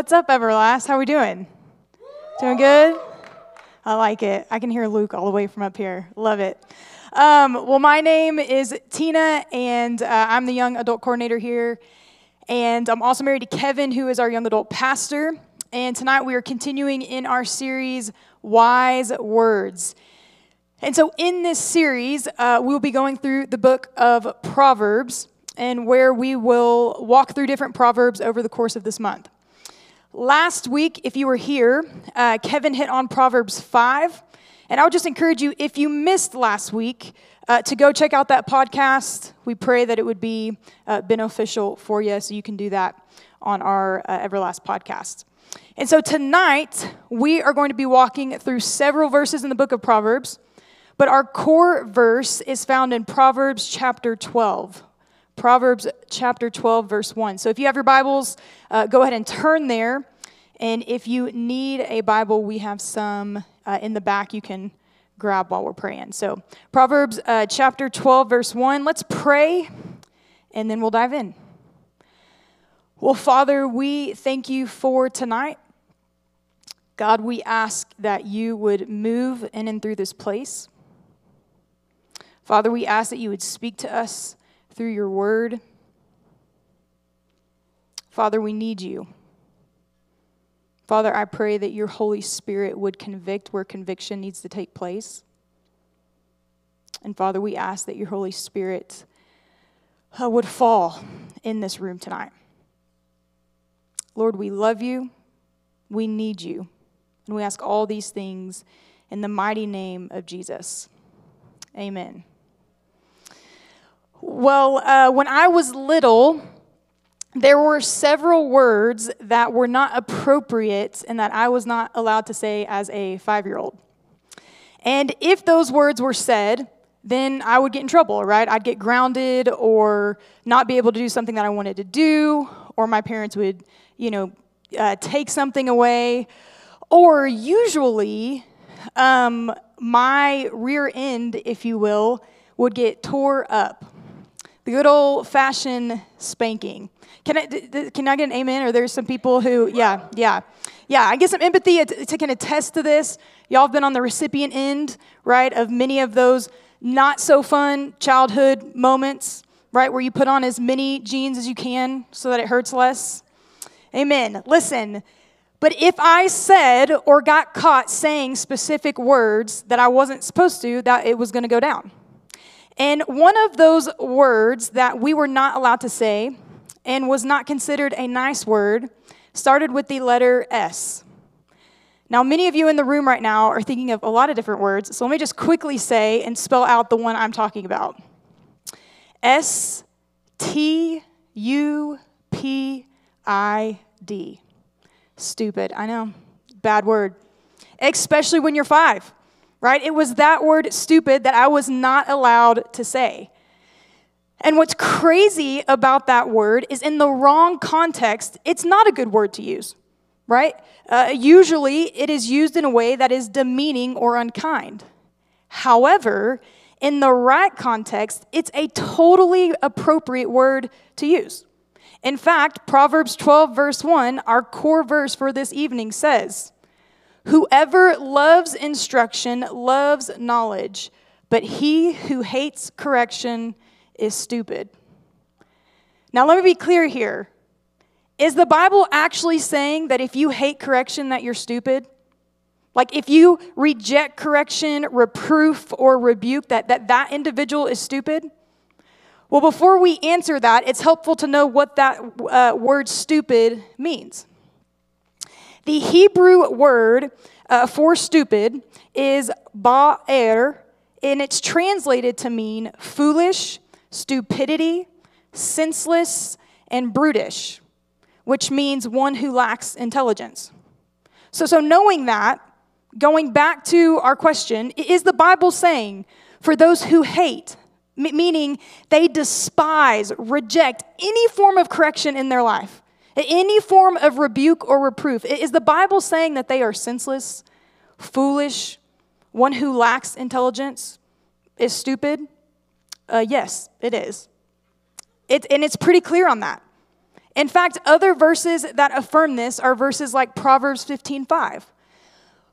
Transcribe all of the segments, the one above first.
What's up, Everlast? How are we doing? Doing good? I like it. I can hear Luke all the way from up here. Love it. Um, well, my name is Tina, and uh, I'm the young adult coordinator here. And I'm also married to Kevin, who is our young adult pastor. And tonight we are continuing in our series, Wise Words. And so, in this series, uh, we'll be going through the book of Proverbs, and where we will walk through different Proverbs over the course of this month. Last week, if you were here, uh, Kevin hit on Proverbs 5. And I would just encourage you, if you missed last week, uh, to go check out that podcast. We pray that it would be uh, beneficial for you, so you can do that on our uh, Everlast podcast. And so tonight, we are going to be walking through several verses in the book of Proverbs, but our core verse is found in Proverbs chapter 12. Proverbs chapter 12, verse 1. So if you have your Bibles, uh, go ahead and turn there. And if you need a Bible, we have some uh, in the back you can grab while we're praying. So, Proverbs uh, chapter 12, verse 1. Let's pray, and then we'll dive in. Well, Father, we thank you for tonight. God, we ask that you would move in and through this place. Father, we ask that you would speak to us through your word. Father, we need you. Father, I pray that your Holy Spirit would convict where conviction needs to take place. And Father, we ask that your Holy Spirit uh, would fall in this room tonight. Lord, we love you. We need you. And we ask all these things in the mighty name of Jesus. Amen. Well, uh, when I was little, there were several words that were not appropriate and that I was not allowed to say as a five year old. And if those words were said, then I would get in trouble, right? I'd get grounded or not be able to do something that I wanted to do, or my parents would, you know, uh, take something away. Or usually, um, my rear end, if you will, would get tore up the good old fashioned spanking. Can I, can I get an amen? Or there's some people who, yeah, yeah, yeah. I get some empathy to can attest to this. Y'all have been on the recipient end, right, of many of those not so fun childhood moments, right, where you put on as many jeans as you can so that it hurts less. Amen. Listen, but if I said or got caught saying specific words that I wasn't supposed to, that it was going to go down. And one of those words that we were not allowed to say and was not considered a nice word started with the letter S. Now, many of you in the room right now are thinking of a lot of different words, so let me just quickly say and spell out the one I'm talking about S T U P I D. Stupid, I know. Bad word. Especially when you're five right? It was that word stupid that I was not allowed to say. And what's crazy about that word is in the wrong context, it's not a good word to use, right? Uh, usually it is used in a way that is demeaning or unkind. However, in the right context, it's a totally appropriate word to use. In fact, Proverbs 12, verse 1, our core verse for this evening says, Whoever loves instruction loves knowledge, but he who hates correction is stupid. Now, let me be clear here. Is the Bible actually saying that if you hate correction, that you're stupid? Like if you reject correction, reproof, or rebuke, that that, that individual is stupid? Well, before we answer that, it's helpful to know what that uh, word stupid means. The Hebrew word uh, for stupid is ba'er, and it's translated to mean foolish, stupidity, senseless, and brutish, which means one who lacks intelligence. So, so knowing that, going back to our question, is the Bible saying for those who hate, meaning they despise, reject any form of correction in their life, any form of rebuke or reproof. Is the Bible saying that they are senseless, foolish, one who lacks intelligence, is stupid? Uh, yes, it is. It, and it's pretty clear on that. In fact, other verses that affirm this are verses like Proverbs 15:5.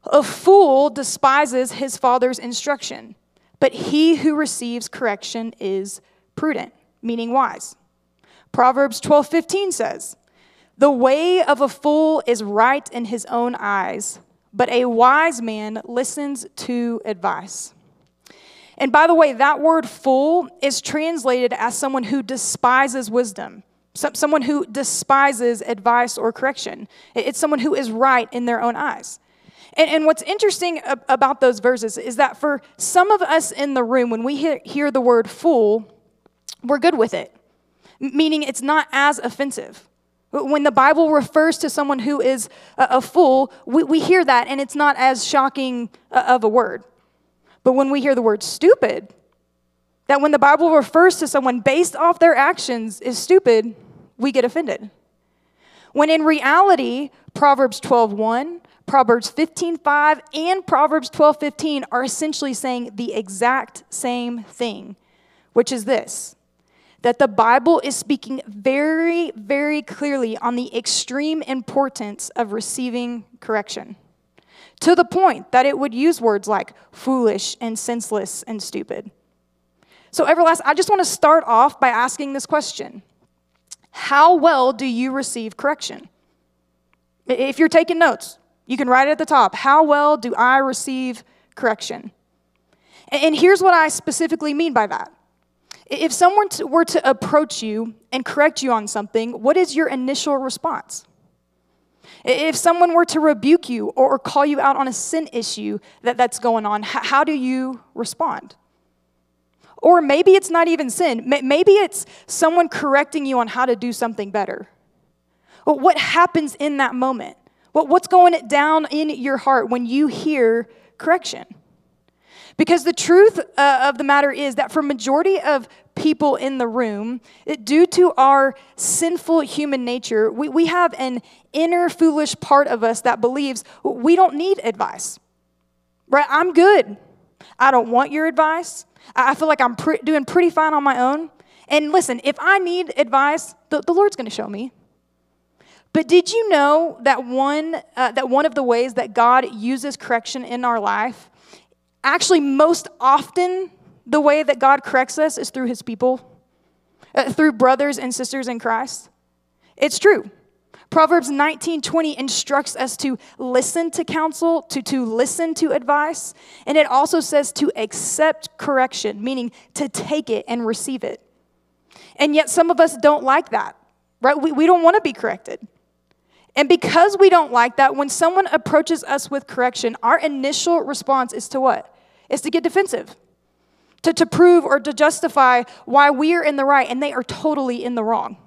A fool despises his father's instruction, but he who receives correction is prudent, meaning wise. Proverbs 12:15 says, "The way of a fool is right in his own eyes, but a wise man listens to advice." And by the way, that word fool is translated as someone who despises wisdom, someone who despises advice or correction. It's someone who is right in their own eyes. And, and what's interesting about those verses is that for some of us in the room, when we hear, hear the word fool, we're good with it, meaning it's not as offensive. When the Bible refers to someone who is a, fool, we, we hear that and it's not as shocking uh, of a word. But when we hear the word stupid, that when the Bible refers to someone based off their actions is stupid, we get offended. When in reality, Proverbs 12:1, Proverbs 15:5, and Proverbs 12:15 are essentially saying the exact same thing, which is this: that the Bible is speaking very, very clearly on the extreme importance of receiving correction to the point that it would use words like foolish and senseless and stupid. So, Everlast, I just want to start off by asking this question How well do you receive correction? If you're taking notes, you can write it at the top. How well do I receive correction? And here's what I specifically mean by that. If someone were to approach you and correct you on something, what is your initial response? If someone were to rebuke you or call you out on a sin issue that, that's going on, how do you respond? Or maybe it's not even sin. Maybe it's someone correcting you on how to do something better. Well, what happens in that moment? what's going down in your heart when you hear correction? Because the truth uh, of the matter is that for majority of people in the room, it, due to our sinful human nature, we, we have an inner foolish part of us that believes we don't need advice. Right? I'm good. I don't want your advice. I feel like I'm pre- doing pretty fine on my own. And listen, if I need advice, the, the Lord's going to show me. But did you know that one, uh, that one of the ways that God uses correction in our life actually, most often, the way that God corrects us is through his people, uh, through brothers and sisters in Christ. It's true. Proverbs 19:20 instructs us to listen to counsel, to, to listen to advice, and it also says to accept correction, meaning to take it and receive it. And yet some of us don't like that, right? We, we don't want to be corrected. And because we don't like that, when someone approaches us with correction, our initial response is to what? Is to get defensive, to, to prove or to justify why we are in the right and they are totally in the wrong.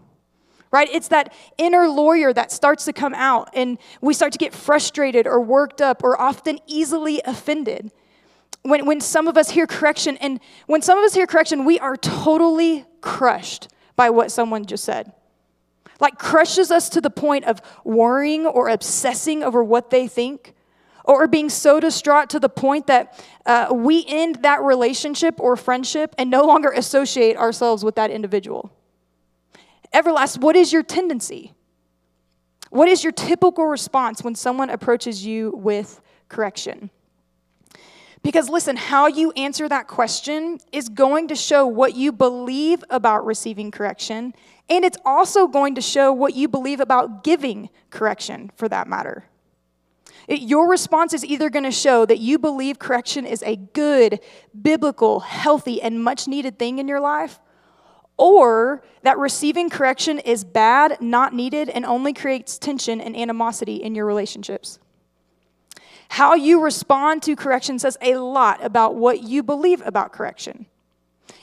Right? It's that inner lawyer that starts to come out, and we start to get frustrated or worked up or often easily offended. When, when some of us hear correction, and when some of us hear correction, we are totally crushed by what someone just said like crushes us to the point of worrying or obsessing over what they think or being so distraught to the point that uh, we end that relationship or friendship and no longer associate ourselves with that individual. Everlast, what is your tendency? What is your typical response when someone approaches you with correction? Because listen, how you answer that question is going to show what you believe about receiving correction, and it's also going to show what you believe about giving correction for that matter. It, your response is either going to show that you believe correction is a good, biblical, healthy, and much needed thing in your life, or that receiving correction is bad, not needed, and only creates tension and animosity in your relationships. How you respond to correction says a lot about what you believe about correction.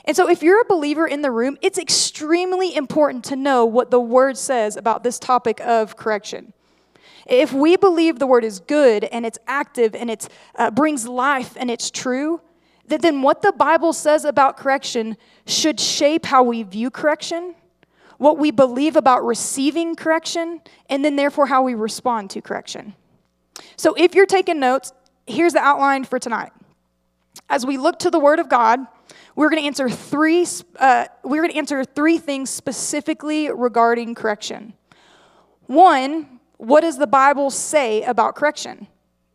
And so, if you're a believer in the room, it's extremely important to know what the word says about this topic of correction. If we believe the word is good and it's active and it uh, brings life and it's true, that then what the Bible says about correction should shape how we view correction, what we believe about receiving correction, and then therefore how we respond to correction. So if you're taking notes, here's the outline for tonight. As we look to the Word of God, we're going to answer three. Uh, we're going to answer three things specifically regarding correction. One, what does the Bible say about correction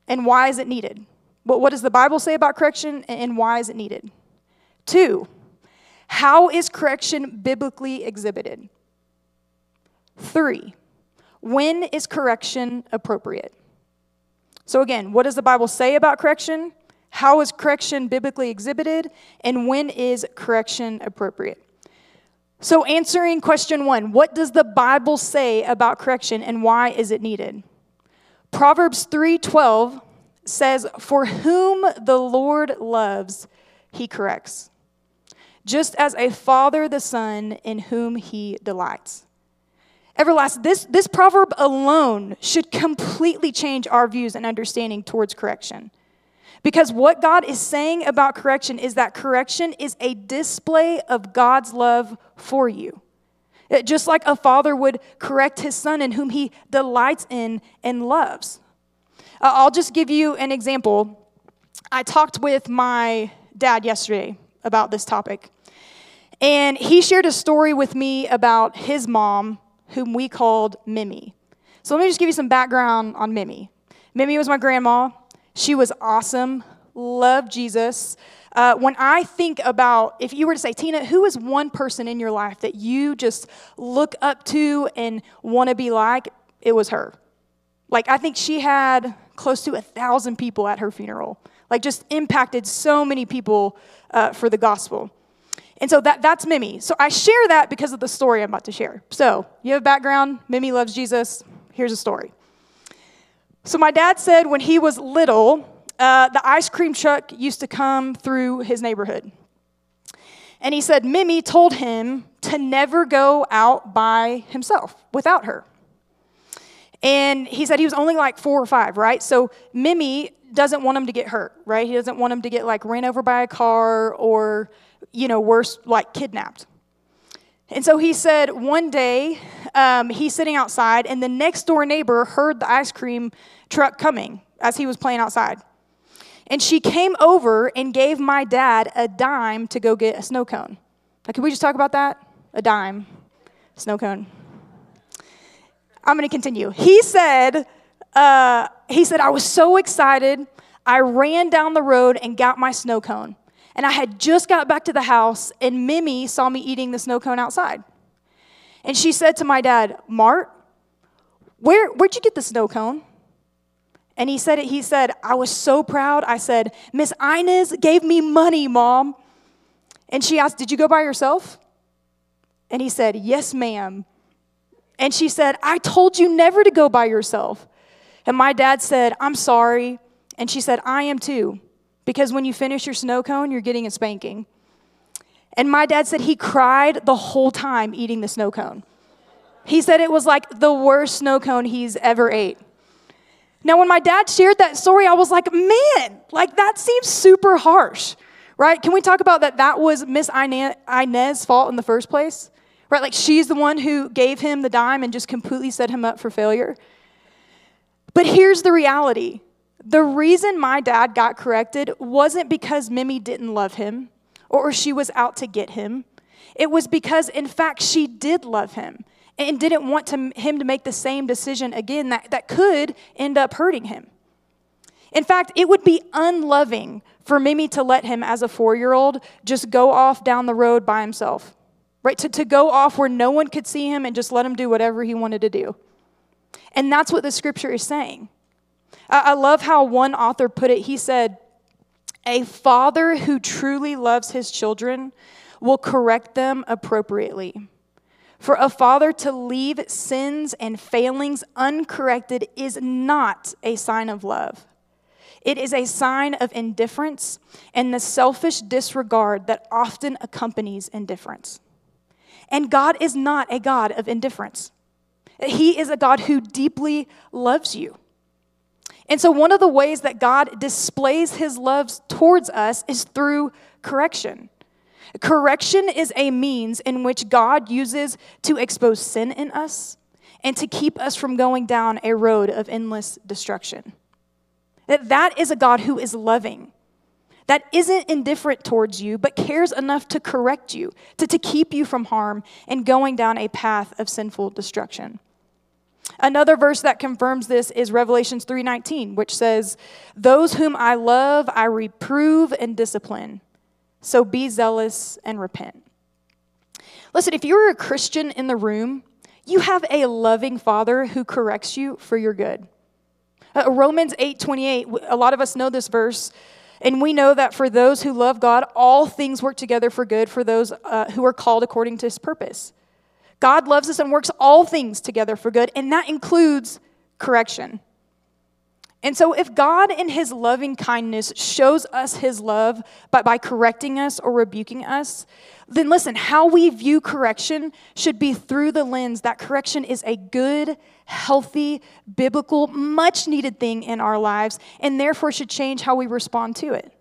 and why is it needed? What, what does the Bible say about correction and why is it needed? Two, how is correction biblically exhibited? Three, when is correction appropriate? So, again, what does the Bible say about correction? How is correction biblically exhibited? And when is correction appropriate? So, answering question one what does the Bible say about correction and why is it needed? Proverbs 3:12 says, "For whom the Lord loves, he corrects, just as a father the son in whom he delights." Everlast, this, this proverb alone should completely change our views and understanding towards correction. Because what God is saying about correction is that correction is a display of God's love for you. It, just like a father would correct his son in whom he delights in and loves. Uh, I'll just give you an example. I talked with my dad yesterday about this topic, and he shared a story with me about his mom whom we called Mimi. So let me just give you some background on Mimi. Mimi was my grandma. She was awesome, loved Jesus. Uh, when I think about, if you were to say, Tina, who is one person in your life that you just look up to and want to be like? It was her. Like, I think she had close to a thousand people at her funeral, like, just impacted so many people uh, for the gospel. And so that, that's Mimi. So I share that because of the story I'm about to share. So you have a background, Mimi loves Jesus. Here's a story. So my dad said when he was little, uh, the ice cream truck used to come through his neighborhood. And he said Mimi told him to never go out by himself without her. And he said he was only like four or five, right? So Mimi doesn't want him to get hurt, right? He doesn't want him to get like ran over by a car or you know, worse, like kidnapped. And so he said one day um, he's sitting outside, and the next door neighbor heard the ice cream truck coming as he was playing outside. And she came over and gave my dad a dime to go get a snow cone. Now, can we just talk about that? A dime, snow cone. I'm going to continue. He said, uh, he said, I was so excited. I ran down the road and got my snow cone. And I had just got back to the house, and Mimi saw me eating the snow cone outside. And she said to my dad, Mart, where, where'd you get the snow cone? And he said it, he said, I was so proud. I said, Miss Inez gave me money, mom. And she asked, Did you go by yourself? And he said, Yes, ma'am. And she said, I told you never to go by yourself. And my dad said, I'm sorry. And she said, I am too because when you finish your snow cone, you're getting a spanking. And my dad said he cried the whole time eating the snow cone. He said it was like the worst snow cone he's ever ate. Now, when my dad shared that story, I was like, man, like that seems super harsh, right? Can we talk about that? That was Miss Inez's fault in the first place, right? Like she's the one who gave him the dime and just completely set him up for failure. But here's the reality the reason my dad got corrected wasn't because Mimi didn't love him or she was out to get him. It was because, in fact, she did love him and didn't want to, him to make the same decision again that, that could end up hurting him. In fact, it would be unloving for Mimi to let him, as a four year old, just go off down the road by himself, right? To, to go off where no one could see him and just let him do whatever he wanted to do. And that's what the scripture is saying. I love how one author put it. He said, A father who truly loves his children will correct them appropriately. For a father to leave sins and failings uncorrected is not a sign of love. It is a sign of indifference and the selfish disregard that often accompanies indifference. And God is not a God of indifference, He is a God who deeply loves you. And so, one of the ways that God displays his love towards us is through correction. Correction is a means in which God uses to expose sin in us and to keep us from going down a road of endless destruction. That that is a God who is loving, that isn't indifferent towards you, but cares enough to correct you, to, to keep you from harm and going down a path of sinful destruction. Another verse that confirms this is Revelations 3:19, which says, "Those whom I love I reprove and discipline. So be zealous and repent." Listen, if you're a Christian in the room, you have a loving father who corrects you for your good. Uh, Romans 8:28, a lot of us know this verse, and we know that for those who love God, all things work together for good for those uh, who are called according to his purpose. God loves us and works all things together for good, and that includes correction. And so, if God, in his loving kindness, shows us his love by, by correcting us or rebuking us, then listen, how we view correction should be through the lens that correction is a good, healthy, biblical, much needed thing in our lives, and therefore should change how we respond to it.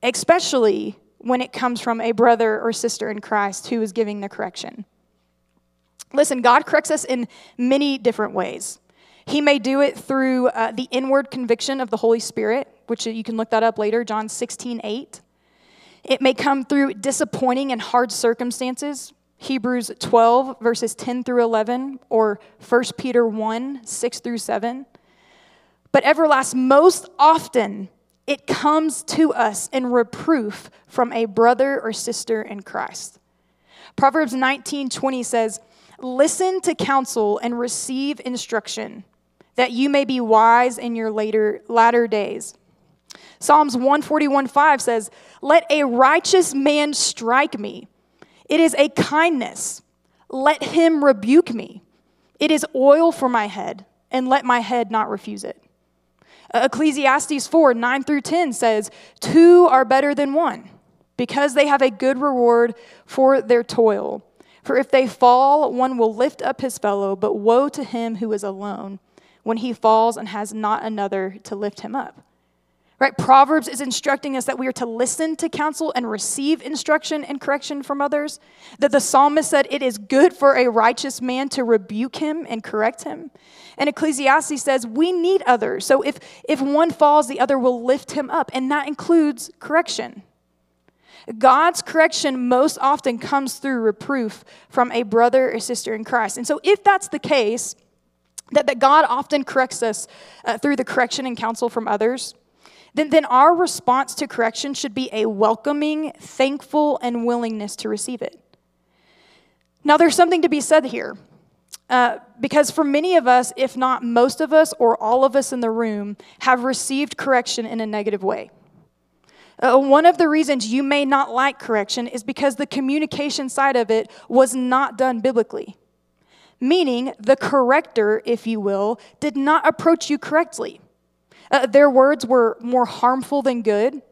Especially when it comes from a brother or sister in Christ who is giving the correction. Listen, God corrects us in many different ways. He may do it through uh, the inward conviction of the Holy Spirit, which you can look that up later, John 16, 8. It may come through disappointing and hard circumstances, Hebrews 12, verses 10 through 11, or 1 Peter 1, 6 through 7. But everlast, most often it comes to us in reproof from a brother or sister in Christ. Proverbs 19, 20 says, Listen to counsel and receive instruction that you may be wise in your later latter days. Psalms 141:5 says, "Let a righteous man strike me. It is a kindness. Let him rebuke me. It is oil for my head, and let my head not refuse it." Ecclesiastes 4 9 through 10 says, Two are better than one, because they have a good reward for their toil. For if they fall, one will lift up his fellow, but woe to him who is alone when he falls and has not another to lift him up. Right? Proverbs is instructing us that we are to listen to counsel and receive instruction and correction from others. That the psalmist said it is good for a righteous man to rebuke him and correct him. And Ecclesiastes says we need others. So if, if one falls, the other will lift him up. And that includes correction. God's correction most often comes through reproof from a brother or sister in Christ. And so if that's the case, that, that God often corrects us uh, through the correction and counsel from others, then, then our response to correction should be a welcoming, thankful, and willingness to receive it. Now, there's something to be said here. Uh, because for many of us, if not most of us or all of us in the room, have received correction in a negative way. Uh, one of the reasons you may not like correction is because the communication side of it was not done biblically meaning the corrector, if you will, did not approach you correctly. Uh, their words were more harmful than good.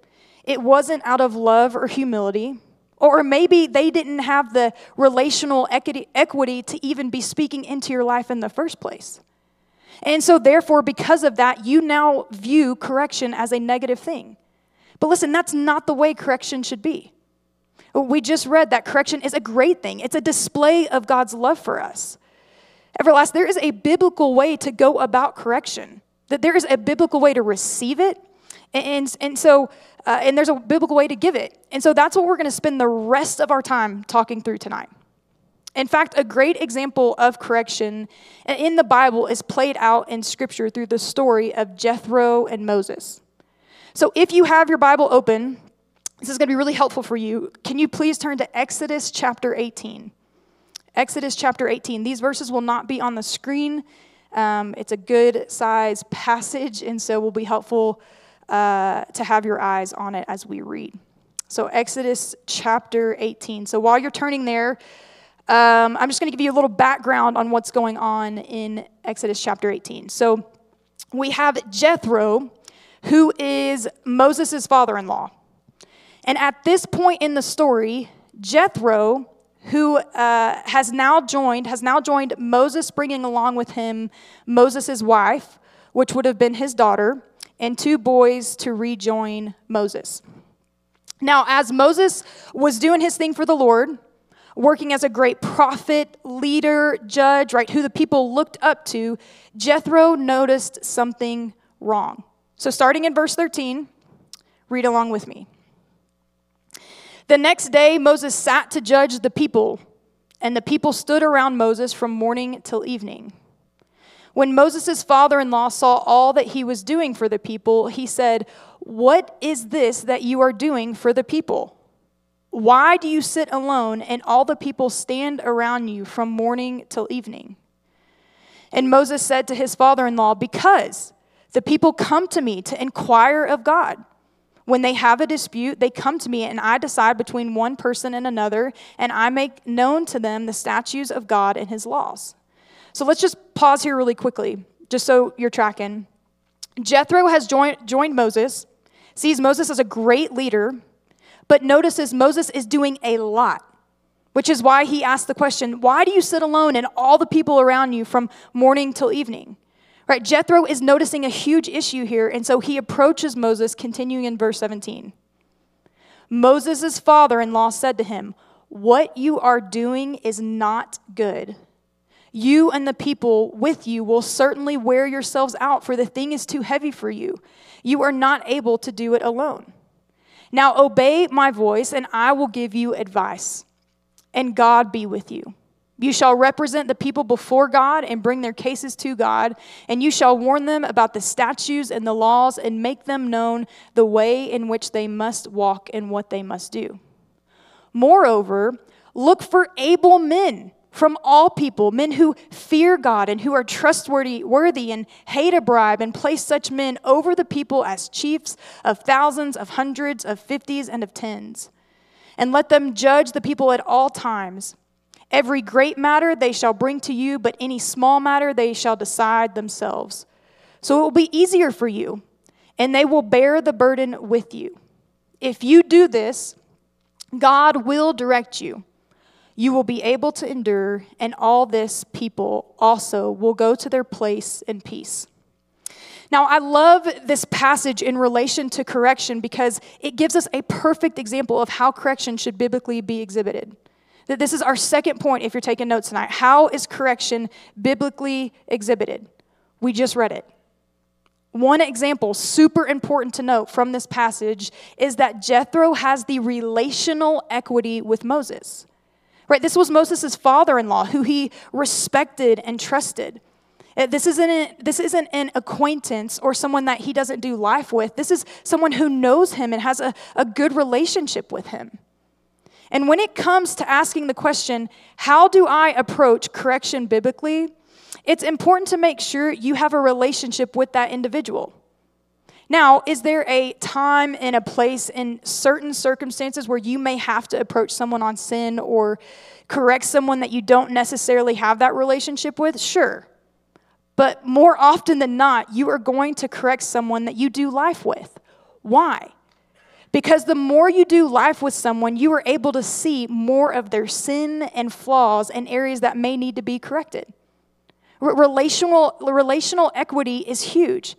It wasn't out of love or humility. Or maybe they didn't have the relational equity to even be speaking into your life in the first place. And so, therefore, because of that, you now view correction as a negative thing. But listen, that's not the way correction should be. We just read that correction is a great thing, it's a display of God's love for us. Everlast, there is a biblical way to go about correction, that there is a biblical way to receive it. And, and so, uh, and there's a biblical way to give it. And so that's what we're going to spend the rest of our time talking through tonight. In fact, a great example of correction in the Bible is played out in Scripture through the story of Jethro and Moses. So if you have your Bible open, this is going to be really helpful for you. Can you please turn to Exodus chapter 18? Exodus chapter 18. These verses will not be on the screen. Um, it's a good size passage, and so will be helpful uh, to have your eyes on it as we read. So, Exodus chapter 18. So, while you're turning there, um, I'm just going to give you a little background on what's going on in Exodus chapter 18. So, we have Jethro, who is Moses' father in law. And at this point in the story, Jethro who uh, has now joined has now joined Moses, bringing along with him Moses' wife, which would have been his daughter, and two boys to rejoin Moses. Now, as Moses was doing his thing for the Lord, working as a great prophet, leader, judge, right, who the people looked up to, Jethro noticed something wrong. So, starting in verse 13, read along with me. The next day, Moses sat to judge the people, and the people stood around Moses from morning till evening. When Moses' father in law saw all that he was doing for the people, he said, What is this that you are doing for the people? Why do you sit alone and all the people stand around you from morning till evening? And Moses said to his father in law, Because the people come to me to inquire of God. When they have a dispute, they come to me, and I decide between one person and another, and I make known to them the statutes of God and his laws. So let's just pause here really quickly, just so you're tracking. Jethro has joined, joined Moses, sees Moses as a great leader, but notices Moses is doing a lot, which is why he asks the question why do you sit alone and all the people around you from morning till evening? Right, Jethro is noticing a huge issue here, and so he approaches Moses, continuing in verse 17. Moses' father in law said to him, What you are doing is not good. You and the people with you will certainly wear yourselves out, for the thing is too heavy for you. You are not able to do it alone. Now obey my voice, and I will give you advice, and God be with you. You shall represent the people before God and bring their cases to God, and you shall warn them about the statutes and the laws and make them known the way in which they must walk and what they must do. Moreover, look for able men from all people, men who fear God and who are trustworthy worthy and hate a bribe, and place such men over the people as chiefs of thousands, of hundreds, of fifties, and of tens. And let them judge the people at all times. Every great matter they shall bring to you, but any small matter they shall decide themselves. So it will be easier for you, and they will bear the burden with you. If you do this, God will direct you you will be able to endure, and all this people also will go to their place in peace. Now, I love this passage in relation to correction because it gives us a perfect example of how correction should biblically be exhibited. That this is our second point if you're taking notes tonight. How is correction biblically exhibited? We just read it. One example, super important to note from this passage, is that Jethro has the relational equity with Moses. Right? This was Moses' father in law who he respected and trusted. Uh, this isn't, this isn't an acquaintance or someone that he doesn't do life with. This is someone who knows him and has a, a good relationship with him. And when it comes to asking the question, how do I approach correction biblically? It's important to make sure you have a relationship with that individual. Now, is there a time and a place in certain circumstances where you may have to approach someone on sin or correct someone that you don't necessarily have that relationship with? Sure. But more often than not, you are going to correct someone that you do life with. Why? Because the more you do life with someone, you are able to see more of their sin and flaws and areas that may need to be corrected. Relational, relational equity is huge.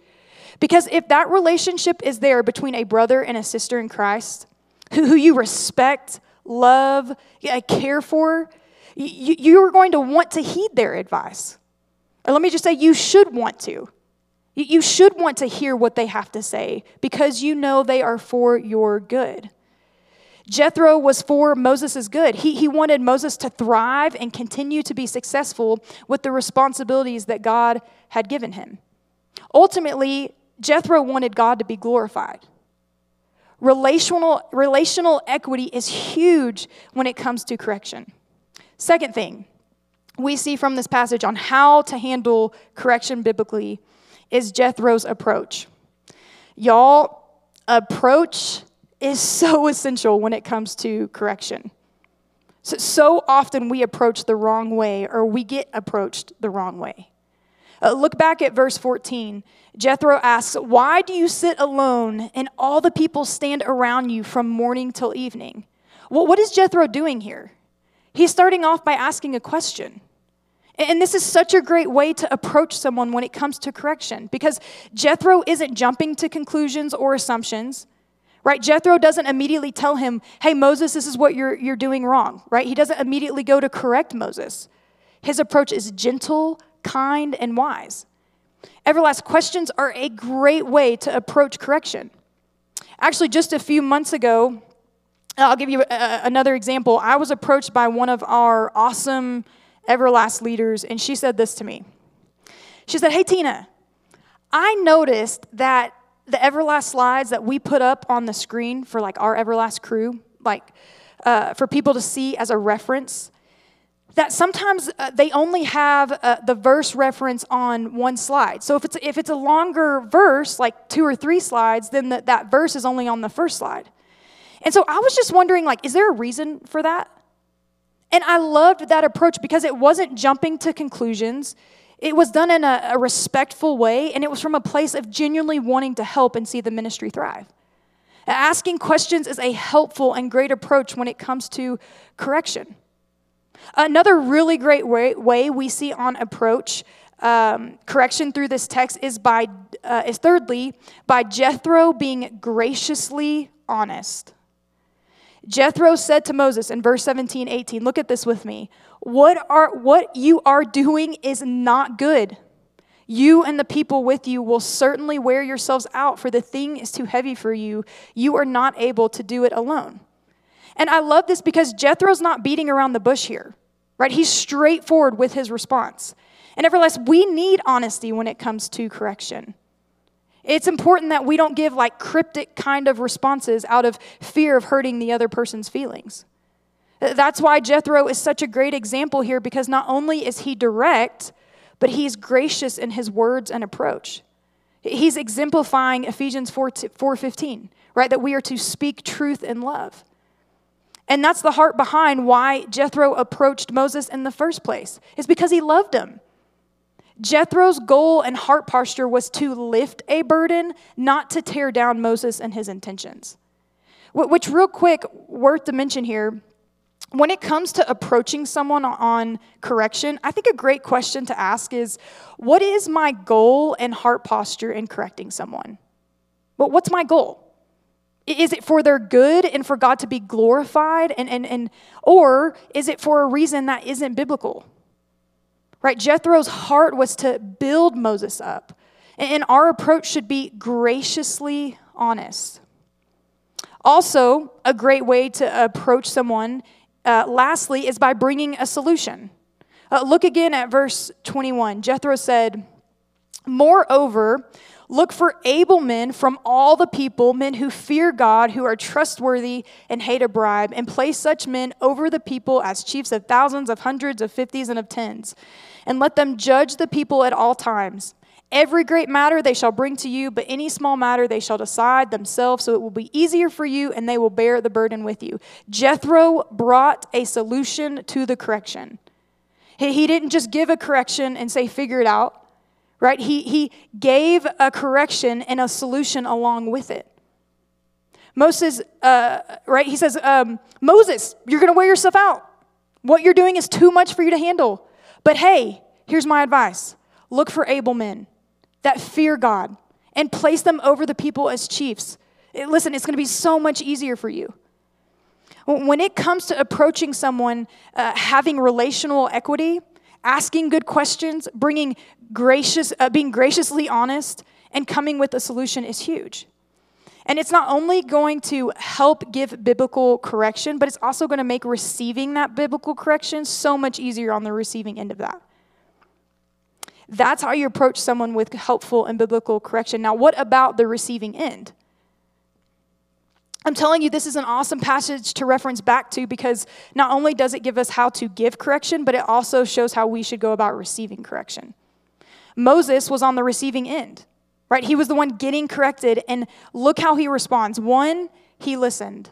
Because if that relationship is there between a brother and a sister in Christ, who, who you respect, love, uh, care for, you, you are going to want to heed their advice. Or let me just say, you should want to. You should want to hear what they have to say because you know they are for your good. Jethro was for Moses' good. He, he wanted Moses to thrive and continue to be successful with the responsibilities that God had given him. Ultimately, Jethro wanted God to be glorified. Relational, relational equity is huge when it comes to correction. Second thing we see from this passage on how to handle correction biblically is Jethro's approach. Y'all, approach is so essential when it comes to correction. So, so often we approach the wrong way or we get approached the wrong way. Uh, look back at verse 14. Jethro asks, Why do you sit alone and all the people stand around you from morning till evening? Well, what is Jethro doing here? He's starting off by asking a question. And this is such a great way to approach someone when it comes to correction because Jethro isn't jumping to conclusions or assumptions, right? Jethro doesn't immediately tell him, hey, Moses, this is what you're, you're doing wrong, right? He doesn't immediately go to correct Moses. His approach is gentle, kind, and wise. Everlast questions are a great way to approach correction. Actually, just a few months ago, I'll give you a, another example. I was approached by one of our awesome Everlast leaders, and she said this to me. She said, Hey, Tina, I noticed that the Everlast slides that we put up on the screen for like our Everlast crew, like uh, for people to see as a reference, that sometimes uh, they only have uh, the verse reference on one slide. So if it's if it's a longer verse, like two or three slides, then the, that verse is only on the first slide. And so I was just wondering, like, is there a reason for that? And I loved that approach because it wasn't jumping to conclusions. It was done in a, a respectful way, and it was from a place of genuinely wanting to help and see the ministry thrive. Asking questions is a helpful and great approach when it comes to correction. Another really great way, way we see on approach um, correction through this text is by uh, is thirdly by Jethro being graciously honest. Jethro said to Moses in verse 17, 18, look at this with me. What, are, what you are doing is not good. You and the people with you will certainly wear yourselves out, for the thing is too heavy for you. You are not able to do it alone. And I love this because Jethro's not beating around the bush here, right? He's straightforward with his response. And nevertheless, we need honesty when it comes to correction. It's important that we don't give like cryptic kind of responses out of fear of hurting the other person's feelings. That's why Jethro is such a great example here because not only is he direct, but he's gracious in his words and approach. He's exemplifying Ephesians 4, 4:15, right? That we are to speak truth in love. And that's the heart behind why Jethro approached Moses in the first place. Is because he loved him. Jethro's goal and heart posture was to lift a burden, not to tear down Moses and his intentions. Which, real quick, worth to mention here, when it comes to approaching someone on correction, I think a great question to ask is what is my goal and heart posture in correcting someone? Well, what's my goal? Is it for their good and for God to be glorified? And, and, and, or is it for a reason that isn't biblical? Right? Jethro's heart was to build Moses up. And our approach should be graciously honest. Also, a great way to approach someone, uh, lastly, is by bringing a solution. Uh, look again at verse 21. Jethro said, Moreover, Look for able men from all the people, men who fear God, who are trustworthy and hate a bribe, and place such men over the people as chiefs of thousands, of hundreds, of fifties, and of tens. And let them judge the people at all times. Every great matter they shall bring to you, but any small matter they shall decide themselves, so it will be easier for you, and they will bear the burden with you. Jethro brought a solution to the correction. He didn't just give a correction and say, figure it out right? He, he gave a correction and a solution along with it. Moses, uh, right? He says, um, Moses, you're going to wear yourself out. What you're doing is too much for you to handle. But hey, here's my advice look for able men that fear God and place them over the people as chiefs. Listen, it's going to be so much easier for you. When it comes to approaching someone uh, having relational equity, asking good questions, bringing gracious, uh, being graciously honest, and coming with a solution is huge. And it's not only going to help give biblical correction, but it's also going to make receiving that biblical correction so much easier on the receiving end of that. That's how you approach someone with helpful and biblical correction. Now, what about the receiving end? I'm telling you, this is an awesome passage to reference back to because not only does it give us how to give correction, but it also shows how we should go about receiving correction. Moses was on the receiving end, right? He was the one getting corrected, and look how he responds. One, he listened.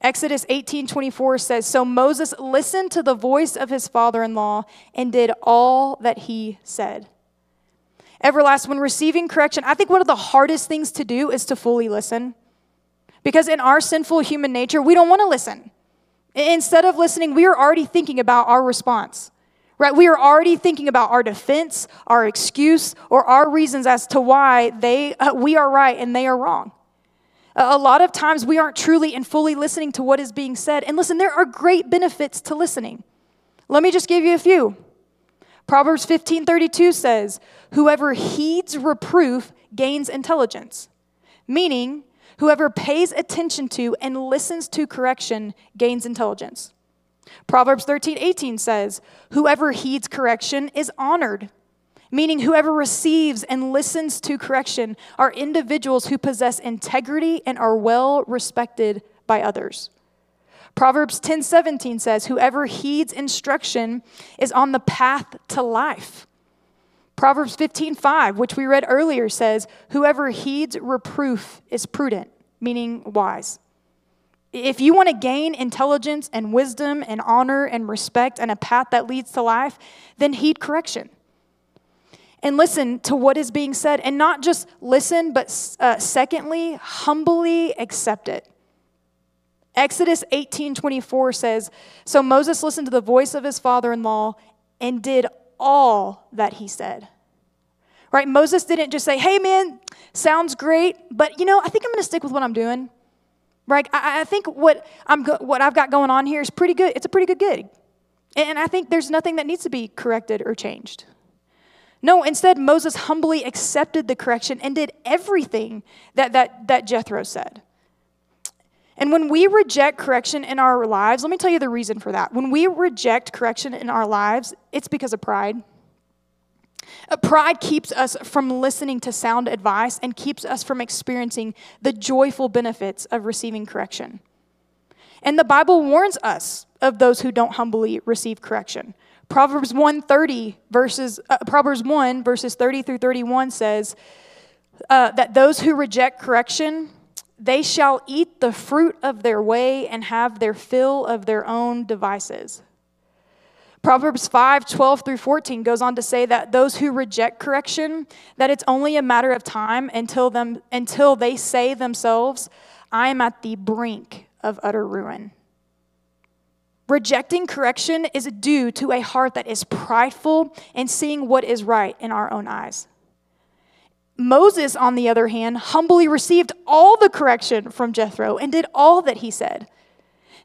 Exodus 18 24 says, So Moses listened to the voice of his father in law and did all that he said. Everlast, when receiving correction, I think one of the hardest things to do is to fully listen. Because in our sinful human nature, we don't want to listen. Instead of listening, we are already thinking about our response. Right? We are already thinking about our defense, our excuse, or our reasons as to why they uh, we are right and they are wrong. A lot of times we aren't truly and fully listening to what is being said. And listen, there are great benefits to listening. Let me just give you a few. Proverbs 15:32 says, "Whoever heeds reproof gains intelligence." Meaning, Whoever pays attention to and listens to correction gains intelligence. Proverbs 13, 18 says, Whoever heeds correction is honored, meaning whoever receives and listens to correction are individuals who possess integrity and are well respected by others. Proverbs 10:17 says, "Whoever heeds instruction is on the path to life." Proverbs 15:5, which we read earlier, says, "Whoever heeds reproof is prudent," meaning wise. If you want to gain intelligence and wisdom and honor and respect and a path that leads to life, then heed correction. And listen to what is being said, and not just listen, but uh, secondly, humbly accept it. Exodus 18:24 says, "So Moses listened to the voice of his father-in-law and did all that he said." Right? Moses didn't just say, "Hey man, sounds great, but you know, I think I'm going to stick with what I'm doing." Right? I, I think what I'm go- what I've got going on here is pretty good. It's a pretty good gig. And I think there's nothing that needs to be corrected or changed. No, instead, Moses humbly accepted the correction and did everything that, that, that Jethro said. And when we reject correction in our lives, let me tell you the reason for that. When we reject correction in our lives, it's because of pride. Uh, pride keeps us from listening to sound advice and keeps us from experiencing the joyful benefits of receiving correction. And the Bible warns us of those who don't humbly receive correction. Proverbs 130 verses uh, Proverbs 1 verses 30 through 31 says uh, that those who reject correction they shall eat the fruit of their way and have their fill of their own devices. Proverbs 5, 12 through 14 goes on to say that those who reject correction, that it's only a matter of time until, them, until they say themselves, I am at the brink of utter ruin. Rejecting correction is due to a heart that is prideful and seeing what is right in our own eyes. Moses, on the other hand, humbly received all the correction from Jethro and did all that he said.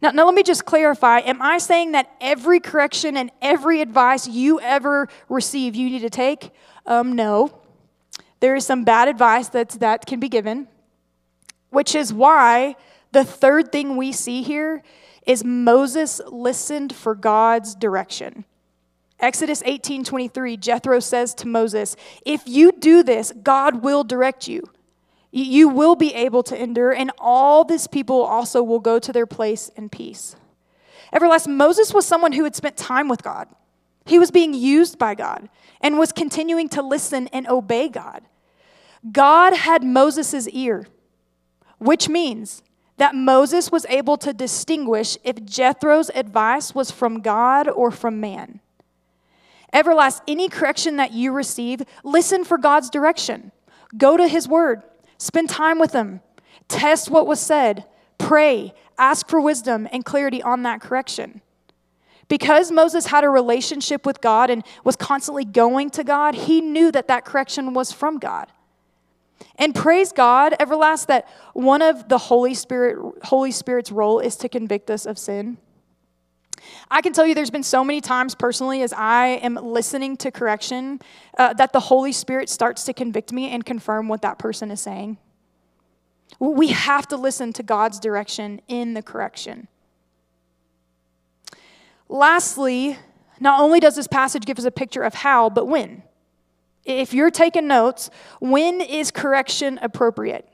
Now, now, let me just clarify. Am I saying that every correction and every advice you ever receive you need to take? Um, no. There is some bad advice that's, that can be given, which is why the third thing we see here is Moses listened for God's direction. Exodus 18:23 Jethro says to Moses, "If you do this, God will direct you. You will be able to endure, and all this people also will go to their place in peace." Everlast Moses was someone who had spent time with God. He was being used by God and was continuing to listen and obey God. God had Moses' ear, which means that Moses was able to distinguish if Jethro's advice was from God or from man. Everlast, any correction that you receive, listen for God's direction. Go to his word, spend time with them. test what was said, pray, ask for wisdom and clarity on that correction. Because Moses had a relationship with God and was constantly going to God, he knew that that correction was from God. And praise God, everlast, that one of the Holy Spirit, Holy Spirit's role is to convict us of sin. I can tell you there's been so many times personally as I am listening to correction uh, that the Holy Spirit starts to convict me and confirm what that person is saying. We have to listen to God's direction in the correction. Lastly, not only does this passage give us a picture of how, but when. If you're taking notes, when is correction appropriate?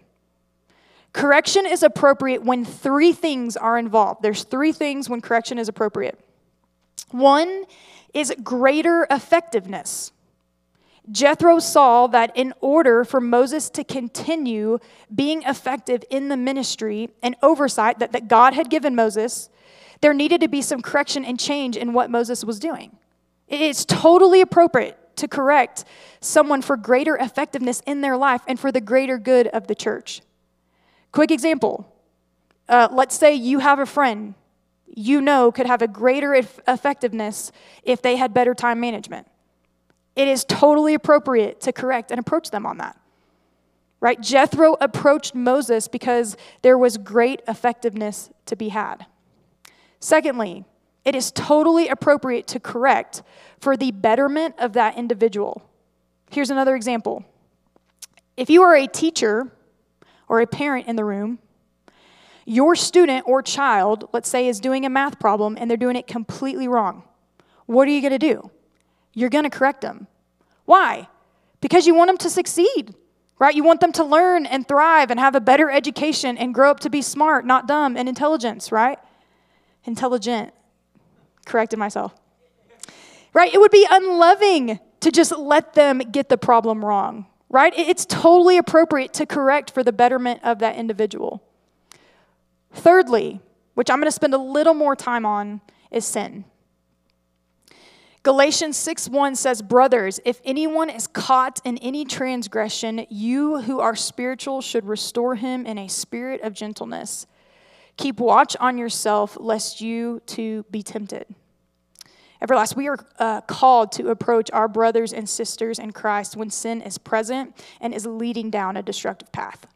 Correction is appropriate when three things are involved. There's three things when correction is appropriate. One is greater effectiveness. Jethro saw that in order for Moses to continue being effective in the ministry and oversight that, that God had given Moses, there needed to be some correction and change in what Moses was doing. It's totally appropriate to correct someone for greater effectiveness in their life and for the greater good of the church. Quick example uh, let's say you have a friend you know could have a greater effectiveness if they had better time management. It is totally appropriate to correct and approach them on that. Right? Jethro approached Moses because there was great effectiveness to be had. Secondly, it is totally appropriate to correct for the betterment of that individual. Here's another example. If you are a teacher or a parent in the room, your student or child, let's say, is doing a math problem and they're doing it completely wrong. What are you going to do? You're going to correct them. Why? Because you want them to succeed, right? You want them to learn and thrive and have a better education and grow up to be smart, not dumb, and intelligence, right? Intelligent. Corrected myself. Right? It would be unloving to just let them get the problem wrong, right? It's totally appropriate to correct for the betterment of that individual. Thirdly, which I'm going to spend a little more time on, is sin. Galatians 6 1 says, Brothers, if anyone is caught in any transgression, you who are spiritual should restore him in a spirit of gentleness. Keep watch on yourself, lest you too be tempted. Everlast, we are uh, called to approach our brothers and sisters in Christ when sin is present and is leading down a destructive path.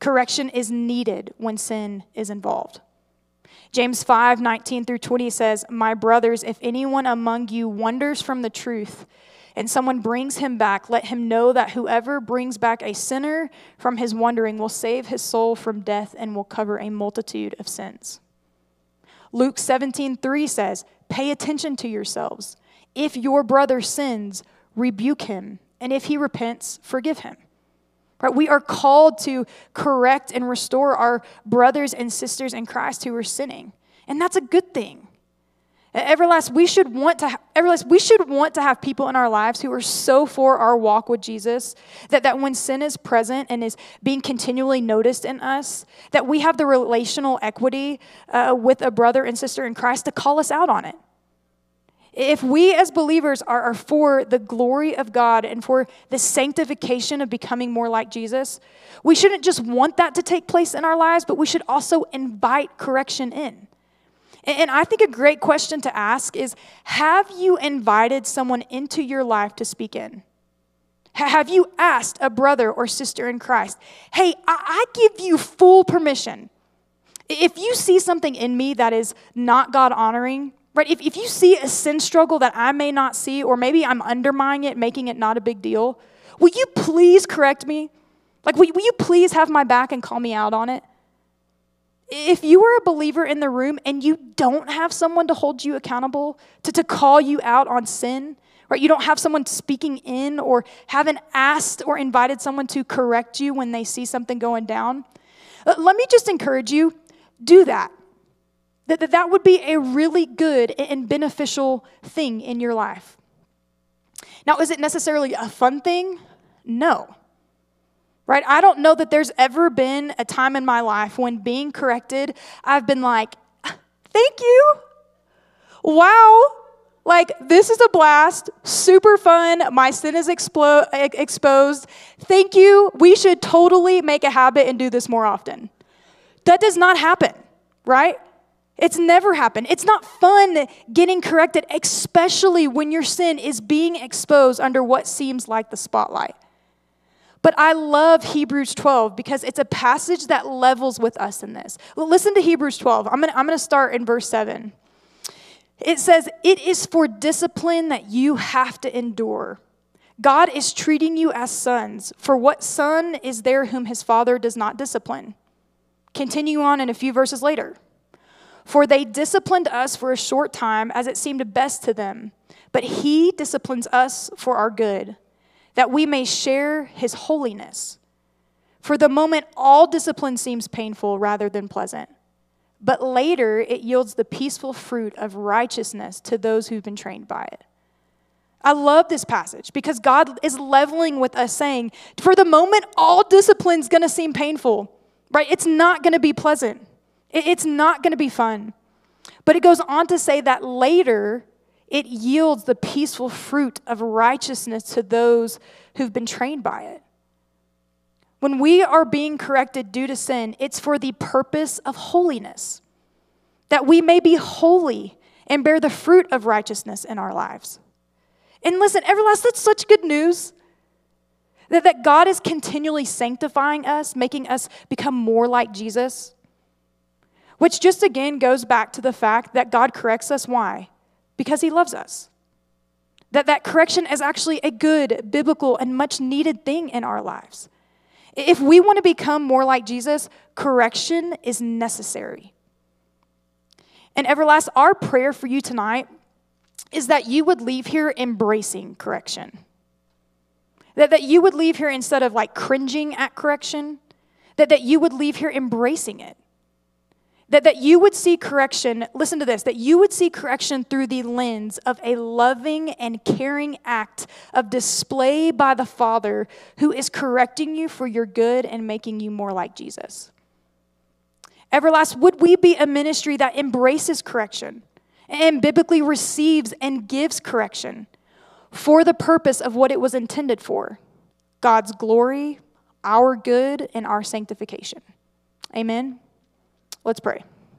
Correction is needed when sin is involved. James 5 19 through 20 says, My brothers, if anyone among you wanders from the truth, and someone brings him back, let him know that whoever brings back a sinner from his wandering will save his soul from death and will cover a multitude of sins. Luke 17 3 says, Pay attention to yourselves. If your brother sins, rebuke him, and if he repents, forgive him. Right? We are called to correct and restore our brothers and sisters in Christ who are sinning. And that's a good thing. Everlast, we should want to Everlast, we should want to have people in our lives who are so for our walk with Jesus that, that when sin is present and is being continually noticed in us, that we have the relational equity uh, with a brother and sister in Christ to call us out on it. If we as believers are, are, for the glory of God and for the sanctification of becoming more like Jesus, we shouldn't just want that to take place in our lives, but we should also invite correction in. And, I think a great question to ask is Have you invited someone into your life to speak in? Have you asked a brother or sister in Christ, hey, I, I give you full permission. If you see something in me that is not God honoring, Right? If, if you see a sin struggle that I may not see, or maybe I'm undermining it, making it not a big deal, will you please correct me? Like, will, will you please have my back and call me out on it? If you are a believer in the room and you don't have someone to hold you accountable, to, to call you out on sin, right? You don't have someone speaking in or haven't asked or invited someone to correct you when they see something going down. Uh, let me just encourage you do that. That, that would be a really good and beneficial thing in your life. Now, is it necessarily a fun thing? No. Right? I don't know that there's ever been a time in my life when being corrected, I've been like, thank you. Wow. Like, this is a blast, super fun. My sin is exposed. Thank you. We should totally make a habit and do this more often. That does not happen, right? It's never happened. It's not fun getting corrected, especially when your sin is being exposed under what seems like the spotlight. But I love Hebrews 12 because it's a passage that levels with us in this. Listen to Hebrews 12. I'm going to start in verse 7. It says, It is for discipline that you have to endure. God is treating you as sons. For what son is there whom his father does not discipline? Continue on in a few verses later. For they disciplined us for a short time as it seemed best to them, but he disciplines us for our good, that we may share his holiness. For the moment, all discipline seems painful rather than pleasant, but later it yields the peaceful fruit of righteousness to those who've been trained by it. I love this passage because God is leveling with us saying, for the moment, all discipline is going to seem painful, right? It's not to be pleasant. It's not to be fun. But it goes on to say that later it yields the peaceful fruit of righteousness to those who've been trained by it. When we are being corrected due to sin, it's for the purpose of holiness, that we may be holy and bear the fruit of righteousness in our lives. And listen, Everlast, that's such good news. That, that God is continually sanctifying us, making us become more like Jesus. Which just again goes back to the fact that God corrects us. Why? Because He loves us. That that correction is actually a good, biblical, and much needed thing in our lives. If we want to become more like Jesus, correction is necessary. And Everlast, our prayer for you tonight is that you would leave here embracing correction. That, that you would leave here instead of like cringing at correction, that, that you would leave here embracing it. That, that you would see correction, listen to this, that you would see correction through the lens of a loving and caring act of display by the Father who is correcting you for your good and making you more like Jesus. Everlast, would we be a ministry that embraces correction and biblically receives and gives correction for the purpose of what it was intended for God's glory, our good, and our sanctification? Amen. Let's pray.